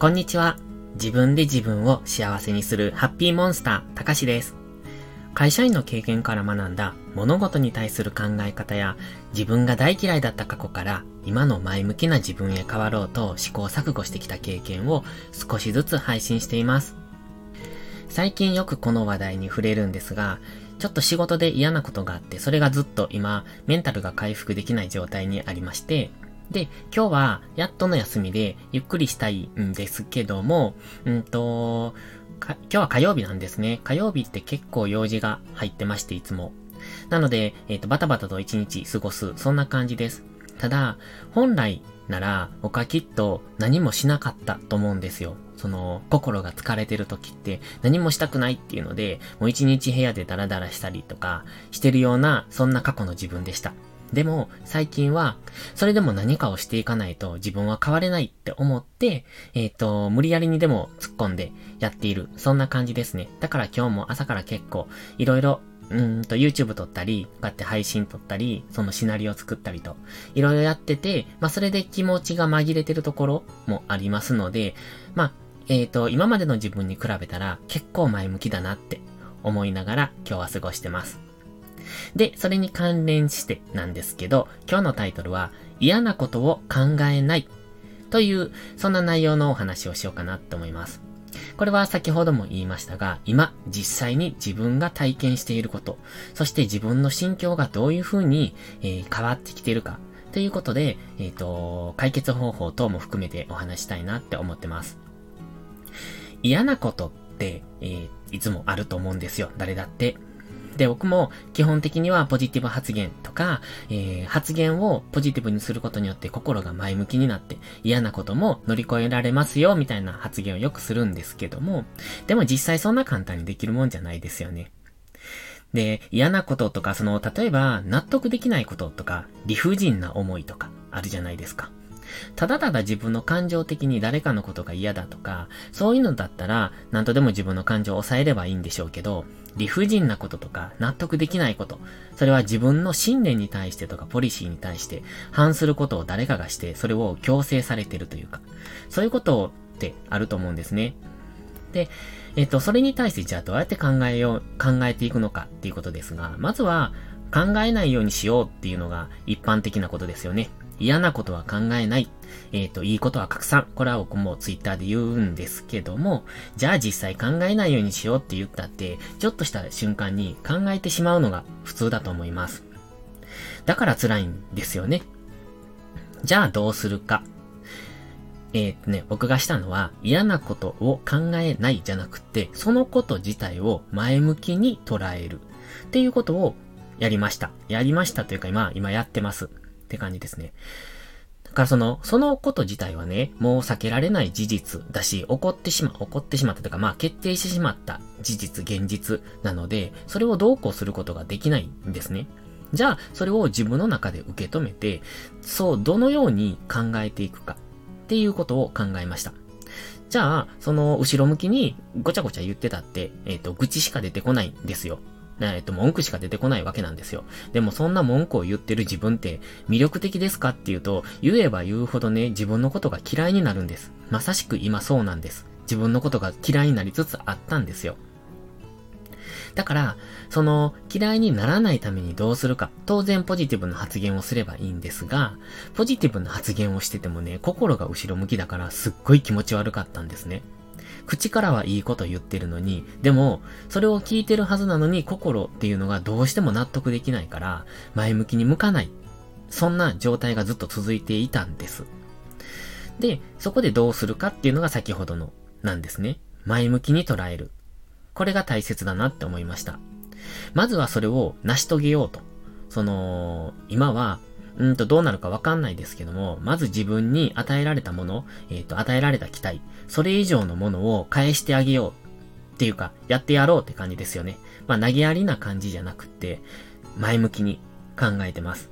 こんにちは。自分で自分を幸せにするハッピーモンスター、たかしです。会社員の経験から学んだ物事に対する考え方や自分が大嫌いだった過去から今の前向きな自分へ変わろうと試行錯誤してきた経験を少しずつ配信しています。最近よくこの話題に触れるんですが、ちょっと仕事で嫌なことがあって、それがずっと今、メンタルが回復できない状態にありまして、で、今日はやっとの休みでゆっくりしたいんですけども、うんと、今日は火曜日なんですね。火曜日って結構用事が入ってまして、いつも。なので、えっ、ー、と、バタバタと一日過ごす、そんな感じです。ただ、本来なら、僕はきっと何もしなかったと思うんですよ。その、心が疲れてる時って何もしたくないっていうので、もう一日部屋でダラダラしたりとかしてるような、そんな過去の自分でした。でも、最近は、それでも何かをしていかないと自分は変われないって思って、えっ、ー、と、無理やりにでも突っ込んでやっている。そんな感じですね。だから今日も朝から結構、いろいろ、うんと、YouTube 撮ったり、こうやって配信撮ったり、そのシナリオ作ったりと、いろいろやってて、まあ、それで気持ちが紛れてるところもありますので、まあ、えっ、ー、と、今までの自分に比べたら結構前向きだなって思いながら今日は過ごしてます。で、それに関連してなんですけど、今日のタイトルは、嫌なことを考えないという、そんな内容のお話をしようかなと思います。これは先ほども言いましたが、今、実際に自分が体験していること、そして自分の心境がどういう風に、えー、変わってきているか、ということで、えっ、ー、と、解決方法等も含めてお話したいなって思ってます。嫌なことって、えー、いつもあると思うんですよ。誰だって。で、僕も基本的にはポジティブ発言とか、えー、発言をポジティブにすることによって心が前向きになって嫌なことも乗り越えられますよみたいな発言をよくするんですけども、でも実際そんな簡単にできるもんじゃないですよね。で、嫌なこととか、その、例えば、納得できないこととか、理不尽な思いとか、あるじゃないですか。ただただ自分の感情的に誰かのことが嫌だとか、そういうのだったら、何とでも自分の感情を抑えればいいんでしょうけど、理不尽なこととか、納得できないこと、それは自分の信念に対してとか、ポリシーに対して、反することを誰かがして、それを強制されてるというか、そういうことってあると思うんですね。で、えっと、それに対してじゃあどうやって考えよう、考えていくのかっていうことですが、まずは考えないようにしようっていうのが一般的なことですよね。嫌なことは考えない。えっ、ー、と、いいことは拡散。これは僕もツイッターで言うんですけども、じゃあ実際考えないようにしようって言ったって、ちょっとした瞬間に考えてしまうのが普通だと思います。だから辛いんですよね。じゃあどうするか。えっ、ー、とね、僕がしたのは嫌なことを考えないじゃなくて、そのこと自体を前向きに捉えるっていうことをやりました。やりましたというか今、今やってます。って感じですね。だからその、そのこと自体はね、もう避けられない事実だし、起こってしま、起こってしまったというか、まあ決定してしまった事実、現実なので、それをどうこうすることができないんですね。じゃあ、それを自分の中で受け止めて、そう、どのように考えていくかっていうことを考えました。じゃあ、その後ろ向きにごちゃごちゃ言ってたって、えっ、ー、と、愚痴しか出てこないんですよ。えっと、文句しか出てこないわけなんですよ。でもそんな文句を言ってる自分って魅力的ですかっていうと、言えば言うほどね、自分のことが嫌いになるんです。まさしく今そうなんです。自分のことが嫌いになりつつあったんですよ。だから、その、嫌いにならないためにどうするか。当然ポジティブな発言をすればいいんですが、ポジティブな発言をしててもね、心が後ろ向きだからすっごい気持ち悪かったんですね。口からはいいこと言ってるのに、でも、それを聞いてるはずなのに心っていうのがどうしても納得できないから、前向きに向かない。そんな状態がずっと続いていたんです。で、そこでどうするかっていうのが先ほどの、なんですね。前向きに捉える。これが大切だなって思いました。まずはそれを成し遂げようと。その、今はうんとどうなるかわかんないですけども、まず自分に与えられたもの、えっ、ー、と、与えられた期待、それ以上のものを返してあげようっていうか、やってやろうって感じですよね。まあ、投げやりな感じじゃなくって、前向きに考えてます。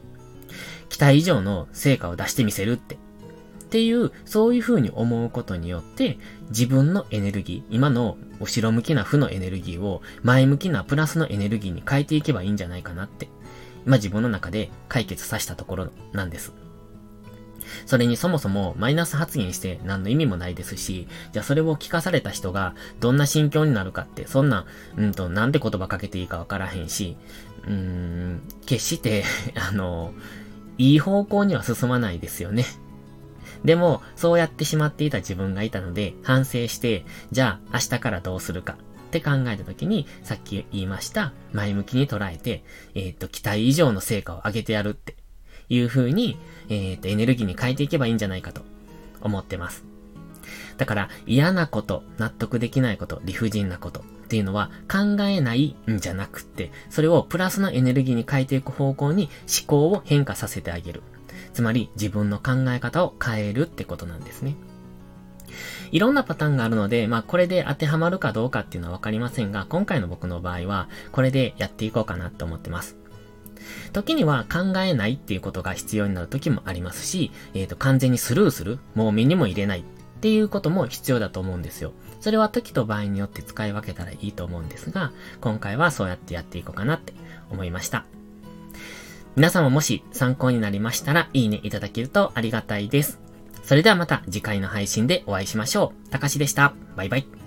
期待以上の成果を出してみせるって。っていう、そういう風に思うことによって、自分のエネルギー、今の後ろ向きな負のエネルギーを前向きなプラスのエネルギーに変えていけばいいんじゃないかなってまあ、自分の中で解決させたところなんです。それにそもそもマイナス発言して何の意味もないですし、じゃあそれを聞かされた人がどんな心境になるかって、そんな、うんと、なんて言葉かけていいかわからへんし、うーん、決して あの、いい方向には進まないですよね。でも、そうやってしまっていた自分がいたので、反省して、じゃあ明日からどうするかって考えたときに、さっき言いました、前向きに捉えて、えっ、ー、と、期待以上の成果を上げてやるっていう風に、えっ、ー、と、エネルギーに変えていけばいいんじゃないかと思ってます。だから嫌なこと、納得できないこと、理不尽なことっていうのは考えないんじゃなくって、それをプラスのエネルギーに変えていく方向に思考を変化させてあげる。つまり自分の考え方を変えるってことなんですね。いろんなパターンがあるので、まあこれで当てはまるかどうかっていうのはわかりませんが、今回の僕の場合は、これでやっていこうかなと思ってます。時には考えないっていうことが必要になる時もありますし、えっ、ー、と、完全にスルーする、もう目にも入れないっていうことも必要だと思うんですよ。それは時と場合によって使い分けたらいいと思うんですが、今回はそうやってやっていこうかなって思いました。皆さんももし参考になりましたら、いいねいただけるとありがたいです。それではまた次回の配信でお会いしましょう。たかしでした。バイバイ。